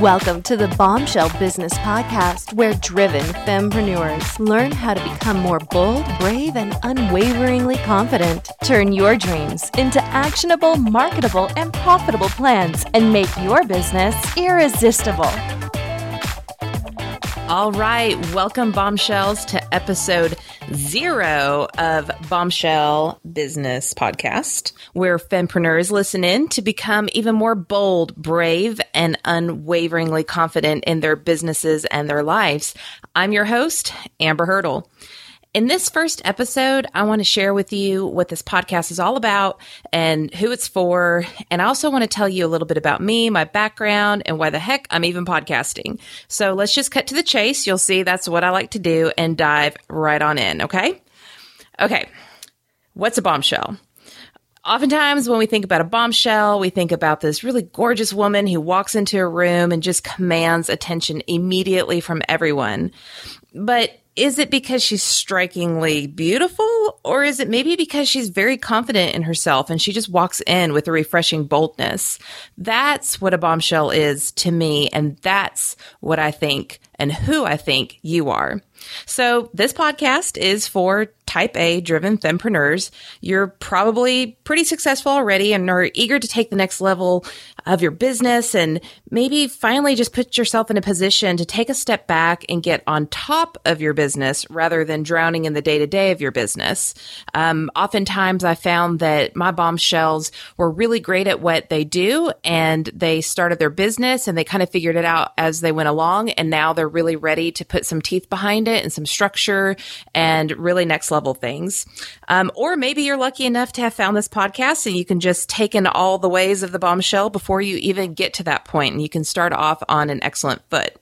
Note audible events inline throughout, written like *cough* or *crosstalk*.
Welcome to the Bombshell Business Podcast, where driven fempreneurs learn how to become more bold, brave, and unwaveringly confident. Turn your dreams into actionable, marketable, and profitable plans and make your business irresistible. All right, welcome, bombshells, to episode zero of Bombshell Business Podcast, where fempreneurs listen in to become even more bold, brave, and unwaveringly confident in their businesses and their lives. I'm your host, Amber Hurdle. In this first episode, I want to share with you what this podcast is all about and who it's for. And I also want to tell you a little bit about me, my background, and why the heck I'm even podcasting. So let's just cut to the chase. You'll see that's what I like to do and dive right on in. Okay. Okay. What's a bombshell? Oftentimes, when we think about a bombshell, we think about this really gorgeous woman who walks into a room and just commands attention immediately from everyone. But is it because she's strikingly beautiful or is it maybe because she's very confident in herself and she just walks in with a refreshing boldness? That's what a bombshell is to me. And that's what I think and who I think you are. So this podcast is for type A driven fempreneurs. You're probably pretty successful already and are eager to take the next level of your business and maybe finally just put yourself in a position to take a step back and get on top of your business rather than drowning in the day to day of your business. Um, oftentimes I found that my bombshells were really great at what they do and they started their business and they kind of figured it out as they went along. And now they're really ready to put some teeth behind it and some structure and really next level things. Um, or maybe you're lucky enough to have found this podcast and you can just take in all the ways of the bombshell before you even get to that point and you can start off on an excellent foot.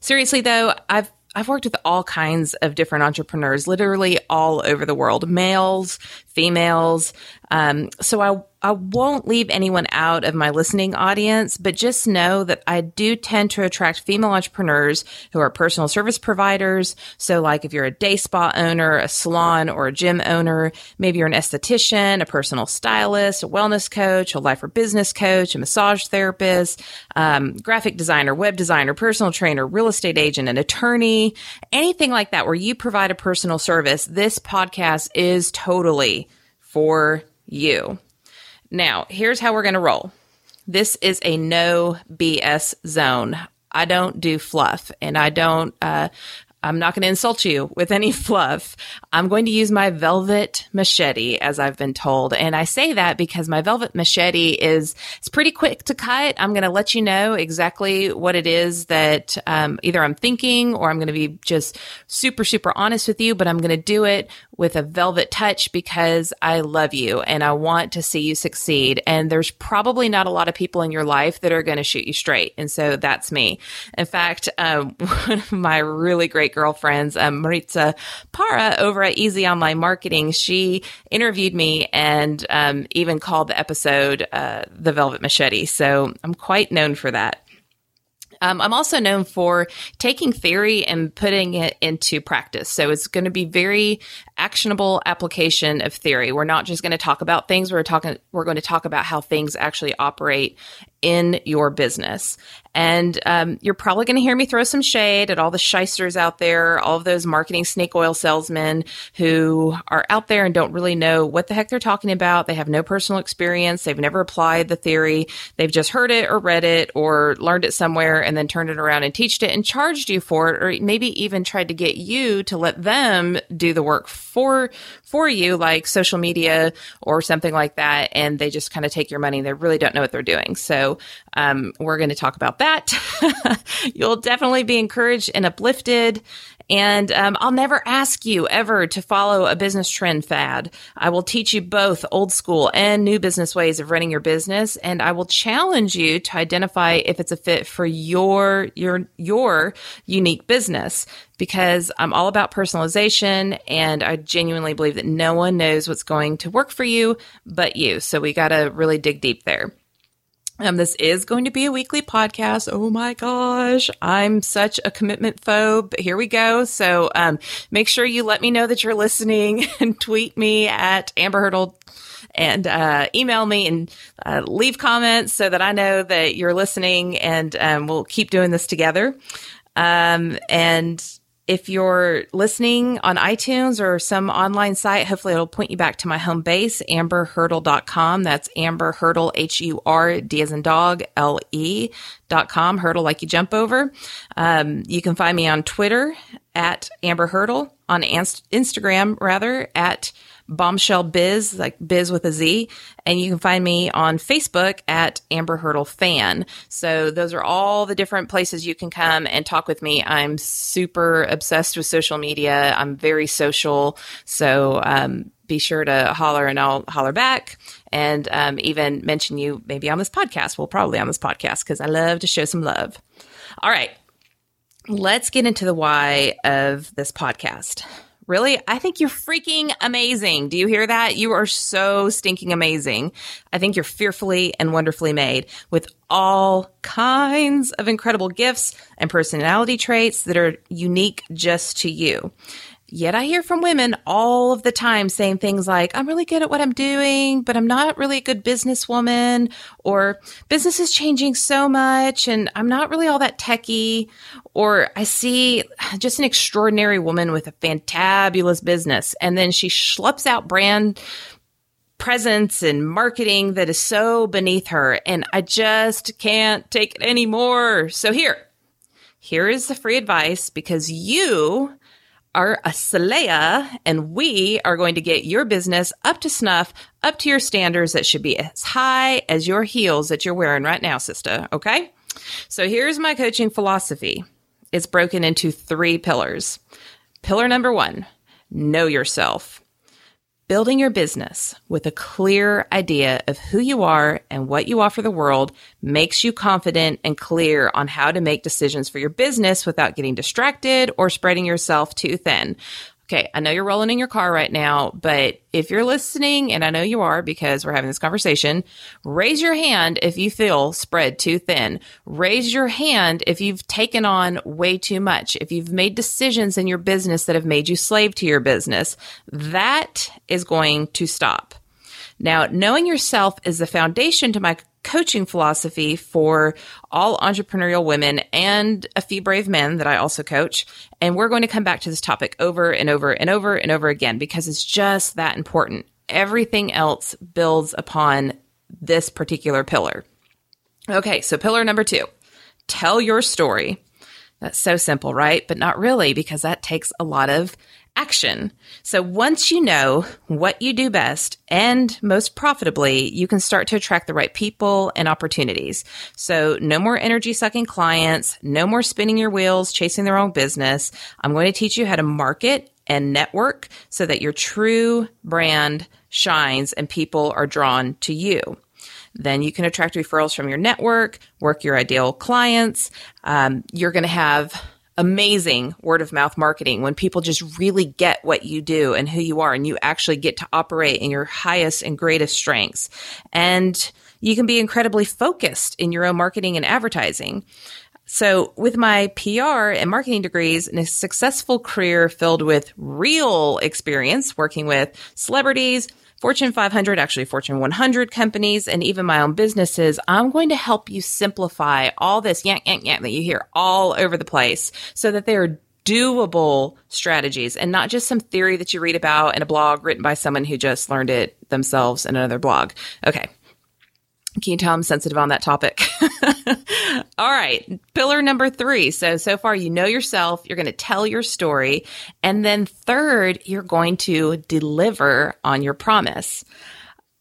Seriously though, I've I've worked with all kinds of different entrepreneurs, literally all over the world, males, females. Um, so I I won't leave anyone out of my listening audience, but just know that I do tend to attract female entrepreneurs who are personal service providers. So like if you're a day spa owner, a salon or a gym owner, maybe you're an esthetician, a personal stylist, a wellness coach, a life or business coach, a massage therapist, um, graphic designer, web designer, personal trainer, real estate agent, an attorney, anything like that where you provide a personal service. This podcast is totally for you. Now, here's how we're going to roll. This is a no BS zone. I don't do fluff and I don't uh, I'm not going to insult you with any *laughs* fluff. I'm going to use my velvet machete, as I've been told. And I say that because my velvet machete is, it's pretty quick to cut. I'm going to let you know exactly what it is that um, either I'm thinking or I'm going to be just super, super honest with you, but I'm going to do it with a velvet touch because I love you and I want to see you succeed. And there's probably not a lot of people in your life that are going to shoot you straight. And so that's me. In fact, um, *laughs* one of my really great great girlfriends, um, Maritza Parra over at Easy Online Marketing, she interviewed me and um, even called the episode uh, The Velvet Machete. So I'm quite known for that. Um, I'm also known for taking theory and putting it into practice. So it's going to be very actionable application of theory. We're not just going to talk about things. We're talking, we're going to talk about how things actually operate in your business. And um, you're probably going to hear me throw some shade at all the shysters out there, all of those marketing snake oil salesmen who are out there and don't really know what the heck they're talking about. They have no personal experience. They've never applied the theory. They've just heard it or read it or learned it somewhere and then turned it around and teached it and charged you for it, or maybe even tried to get you to let them do the work for for you, like social media or something like that. And they just kind of take your money. They really don't know what they're doing. So um, we're going to talk about that. *laughs* You'll definitely be encouraged and uplifted. And um, I'll never ask you ever to follow a business trend fad. I will teach you both old school and new business ways of running your business, and I will challenge you to identify if it's a fit for your your your unique business. Because I'm all about personalization, and I genuinely believe that no one knows what's going to work for you but you. So we got to really dig deep there. Um, this is going to be a weekly podcast. Oh my gosh. I'm such a commitment phobe. Here we go. So, um, make sure you let me know that you're listening *laughs* and tweet me at Amber Hurdle and, uh, email me and, uh, leave comments so that I know that you're listening and, um, we'll keep doing this together. Um, and, if you're listening on iTunes or some online site, hopefully it'll point you back to my home base, amberhurdle.com. That's Amber Hurdle, H-U-R-D as in dog, L-E dot com, hurdle like you jump over. Um, you can find me on Twitter at Amber Hurdle, on Instagram rather, at Bombshell Biz, like Biz with a Z. And you can find me on Facebook at Amber Hurdle Fan. So those are all the different places you can come and talk with me. I'm super obsessed with social media. I'm very social. So, um, be sure to holler and I'll holler back and um, even mention you maybe on this podcast. Well, probably on this podcast because I love to show some love. All right. Let's get into the why of this podcast. Really? I think you're freaking amazing. Do you hear that? You are so stinking amazing. I think you're fearfully and wonderfully made with all kinds of incredible gifts and personality traits that are unique just to you. Yet I hear from women all of the time saying things like, I'm really good at what I'm doing, but I'm not really a good businesswoman, or business is changing so much and I'm not really all that techie, or I see just an extraordinary woman with a fantabulous business, and then she schleps out brand presence and marketing that is so beneath her, and I just can't take it anymore. So here, here is the free advice because you are a Saleya, and we are going to get your business up to snuff, up to your standards that should be as high as your heels that you're wearing right now, sister. Okay? So here's my coaching philosophy. It's broken into three pillars. Pillar number one, know yourself. Building your business with a clear idea of who you are and what you offer the world makes you confident and clear on how to make decisions for your business without getting distracted or spreading yourself too thin. Okay, I know you're rolling in your car right now, but if you're listening, and I know you are because we're having this conversation, raise your hand if you feel spread too thin. Raise your hand if you've taken on way too much, if you've made decisions in your business that have made you slave to your business. That is going to stop. Now, knowing yourself is the foundation to my coaching philosophy for all entrepreneurial women and a few brave men that I also coach. And we're going to come back to this topic over and over and over and over again because it's just that important. Everything else builds upon this particular pillar. Okay, so pillar number two tell your story. That's so simple, right? But not really, because that takes a lot of action. So once you know what you do best and most profitably, you can start to attract the right people and opportunities. So no more energy sucking clients, no more spinning your wheels, chasing the wrong business. I'm going to teach you how to market and network so that your true brand shines and people are drawn to you. Then you can attract referrals from your network, work your ideal clients. Um, you're going to have amazing word of mouth marketing when people just really get what you do and who you are and you actually get to operate in your highest and greatest strengths. And you can be incredibly focused in your own marketing and advertising. So, with my PR and marketing degrees and a successful career filled with real experience working with celebrities, Fortune 500, actually Fortune 100 companies, and even my own businesses, I'm going to help you simplify all this yank, yank, yank that you hear all over the place so that they are doable strategies and not just some theory that you read about in a blog written by someone who just learned it themselves in another blog. Okay. Can you tell I'm sensitive on that topic? *laughs* All right. Pillar number three. So, so far, you know yourself. You're going to tell your story. And then third, you're going to deliver on your promise.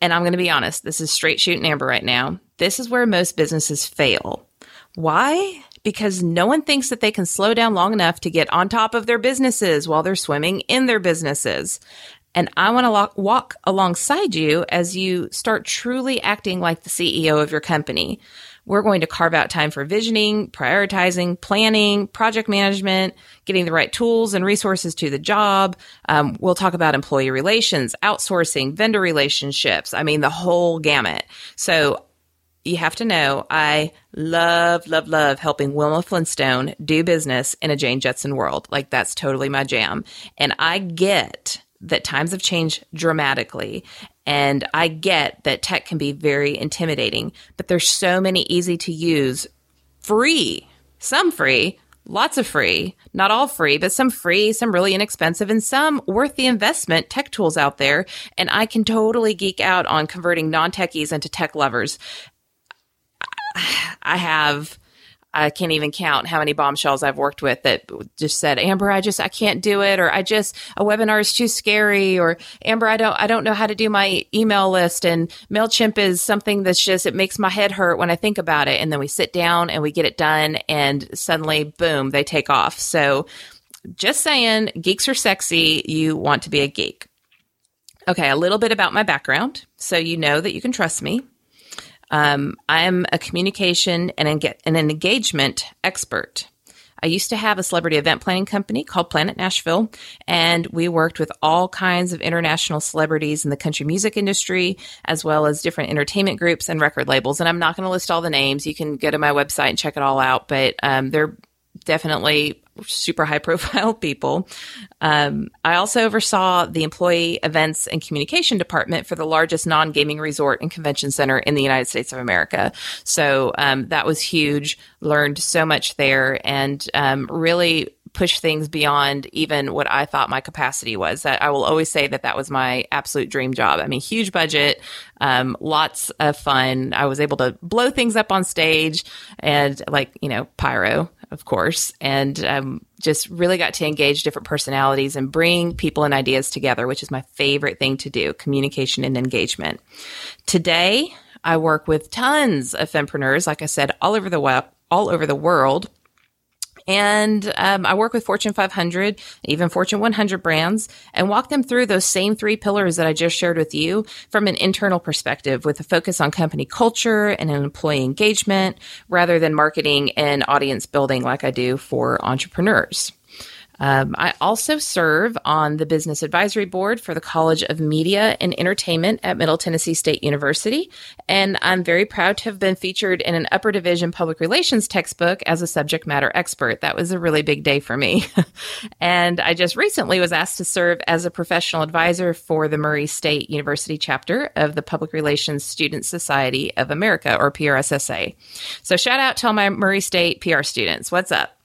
And I'm going to be honest. This is straight shooting amber right now. This is where most businesses fail. Why? Because no one thinks that they can slow down long enough to get on top of their businesses while they're swimming in their businesses. And I want to walk alongside you as you start truly acting like the CEO of your company. We're going to carve out time for visioning, prioritizing, planning, project management, getting the right tools and resources to the job. Um, we'll talk about employee relations, outsourcing, vendor relationships. I mean, the whole gamut. So you have to know I love, love, love helping Wilma Flintstone do business in a Jane Jetson world. Like that's totally my jam. And I get that times have changed dramatically. And I get that tech can be very intimidating, but there's so many easy to use, free, some free, lots of free, not all free, but some free, some really inexpensive, and some worth the investment tech tools out there. And I can totally geek out on converting non techies into tech lovers. I have I can't even count how many bombshells I've worked with that just said, Amber, I just, I can't do it. Or I just, a webinar is too scary. Or Amber, I don't, I don't know how to do my email list. And MailChimp is something that's just, it makes my head hurt when I think about it. And then we sit down and we get it done and suddenly, boom, they take off. So just saying, geeks are sexy. You want to be a geek. Okay. A little bit about my background. So you know that you can trust me. Um, I'm a communication and, an engagement expert. I used to have a celebrity event planning company called Planet Nashville, and we worked with all kinds of international celebrities in the country music industry, as well as different entertainment groups and record labels. And I'm not going to list all the names. You can go to my website and check it all out, but um, they're definitely super high *laughs* profile people. Um, I also oversaw the employee events and communication department for the largest non gaming resort and convention center in the United States of America. So um, that was huge. Learned so much there and um, really push things beyond even what I thought my capacity was. That I will always say that that was my absolute dream job. I mean, huge budget, um, lots of fun. I was able to blow things up on stage and like, you know, pyro of course, and um, just really got to engage different personalities and bring people and ideas together, which is my favorite thing to do communication and engagement. Today, I work with tons of fempreneurs, like I said, all over the web, all over the world and um, I work with Fortune 500, even Fortune 100 brands, and walk them through those same three pillars that I just shared with you from an internal perspective with a focus on company culture and employee engagement rather than marketing and audience building like I do for entrepreneurs. Um, I also serve on the business advisory board for the College of Media and Entertainment at Middle Tennessee State University. And I'm very proud to have been featured in an upper division public relations textbook as a subject matter expert. That was a really big day for me. *laughs* and I just recently was asked to serve as a professional advisor for the Murray State University chapter of the Public Relations Student Society of America, or PRSSA. So shout out to all my Murray State PR students. What's up?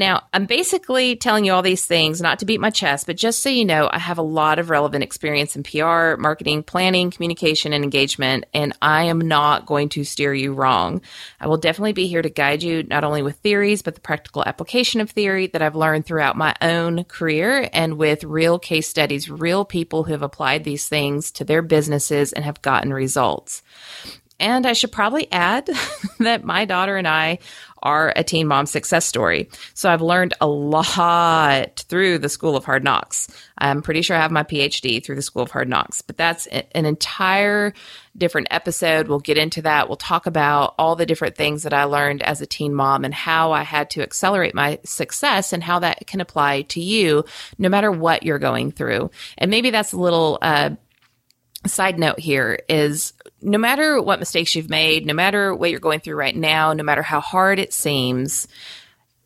Now, I'm basically telling you all these things not to beat my chest, but just so you know, I have a lot of relevant experience in PR, marketing, planning, communication, and engagement, and I am not going to steer you wrong. I will definitely be here to guide you not only with theories, but the practical application of theory that I've learned throughout my own career and with real case studies, real people who have applied these things to their businesses and have gotten results. And I should probably add *laughs* that my daughter and I are a teen mom success story. So I've learned a lot through the School of Hard Knocks. I'm pretty sure I have my PhD through the School of Hard Knocks, but that's an entire different episode. We'll get into that. We'll talk about all the different things that I learned as a teen mom and how I had to accelerate my success and how that can apply to you no matter what you're going through. And maybe that's a little, uh, side note here is no matter what mistakes you've made, no matter what you're going through right now, no matter how hard it seems,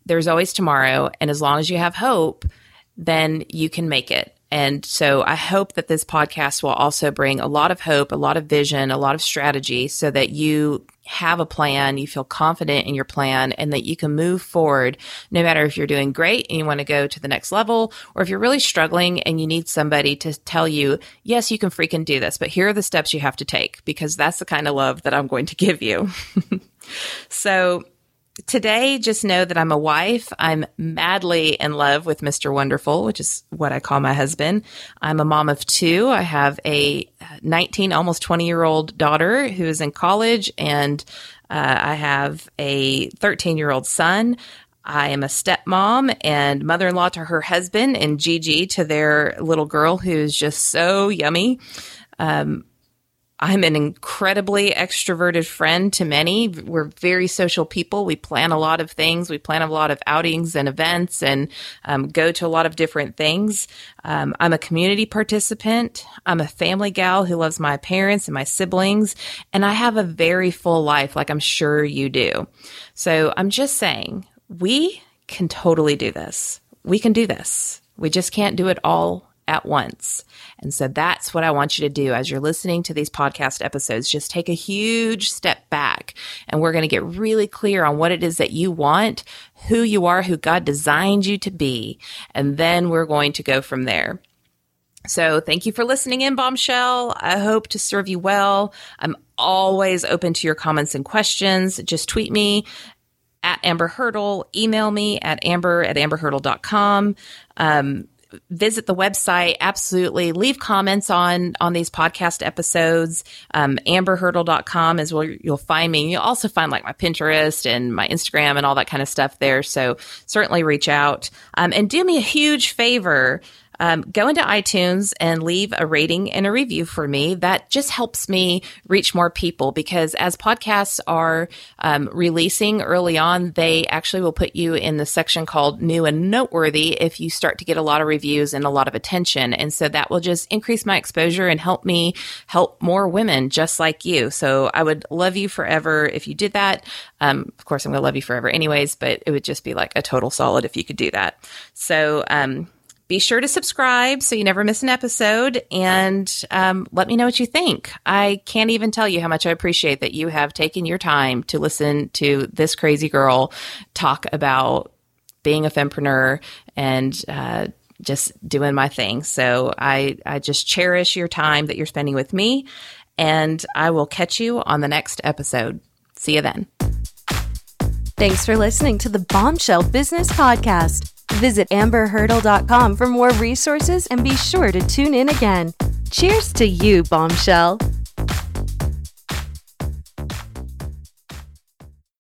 there's always tomorrow. And as long as you have hope, then you can make it. And so I hope that this podcast will also bring a lot of hope, a lot of vision, a lot of strategy so that you have a plan, you feel confident in your plan, and that you can move forward no matter if you're doing great and you want to go to the next level, or if you're really struggling and you need somebody to tell you, yes, you can freaking do this, but here are the steps you have to take because that's the kind of love that I'm going to give you. *laughs* so today, just know that I'm a wife. I'm madly in love with Mr. Wonderful, which is what I call my husband. I'm a mom of two. I have a 19, almost 20 year old daughter who is in college, and uh, I have a 13 year old son. I am a stepmom and mother in law to her husband, and Gigi to their little girl who's just so yummy. Um, I'm an incredibly extroverted friend to many. We're very social people. We plan a lot of things. We plan a lot of outings and events and um, go to a lot of different things. Um, I'm a community participant. I'm a family gal who loves my parents and my siblings. And I have a very full life, like I'm sure you do. So I'm just saying, we can totally do this. We can do this. We just can't do it all at once. And so that's what I want you to do as you're listening to these podcast episodes. Just take a huge step back and we're going to get really clear on what it is that you want, who you are, who God designed you to be. And then we're going to go from there. So thank you for listening in, Bombshell. I hope to serve you well. I'm always open to your comments and questions. Just tweet me at Amber Hurdle, email me at amber at amberhurdle.com. Um, visit the website. Absolutely. Leave comments on on these podcast episodes. Um, amberhurdle.com is where you'll find me. You'll also find like my pinterest and my instagram and all that kind of stuff there. So certainly reach out. Um, and do me a huge favor um, go into iTunes and leave a rating and a review for me. That just helps me reach more people because as podcasts are um, releasing early on, they actually will put you in the section called new and noteworthy if you start to get a lot of reviews and a lot of attention. And so that will just increase my exposure and help me help more women just like you. So I would love you forever if you did that. Um, of course, I'm going to love you forever anyways, but it would just be like a total solid if you could do that. So, um, be sure to subscribe so you never miss an episode and um, let me know what you think. I can't even tell you how much I appreciate that you have taken your time to listen to this crazy girl talk about being a fempreneur and uh, just doing my thing. So I, I just cherish your time that you're spending with me, and I will catch you on the next episode. See you then. Thanks for listening to the Bombshell Business Podcast. Visit amberhurdle.com for more resources and be sure to tune in again. Cheers to you, Bombshell.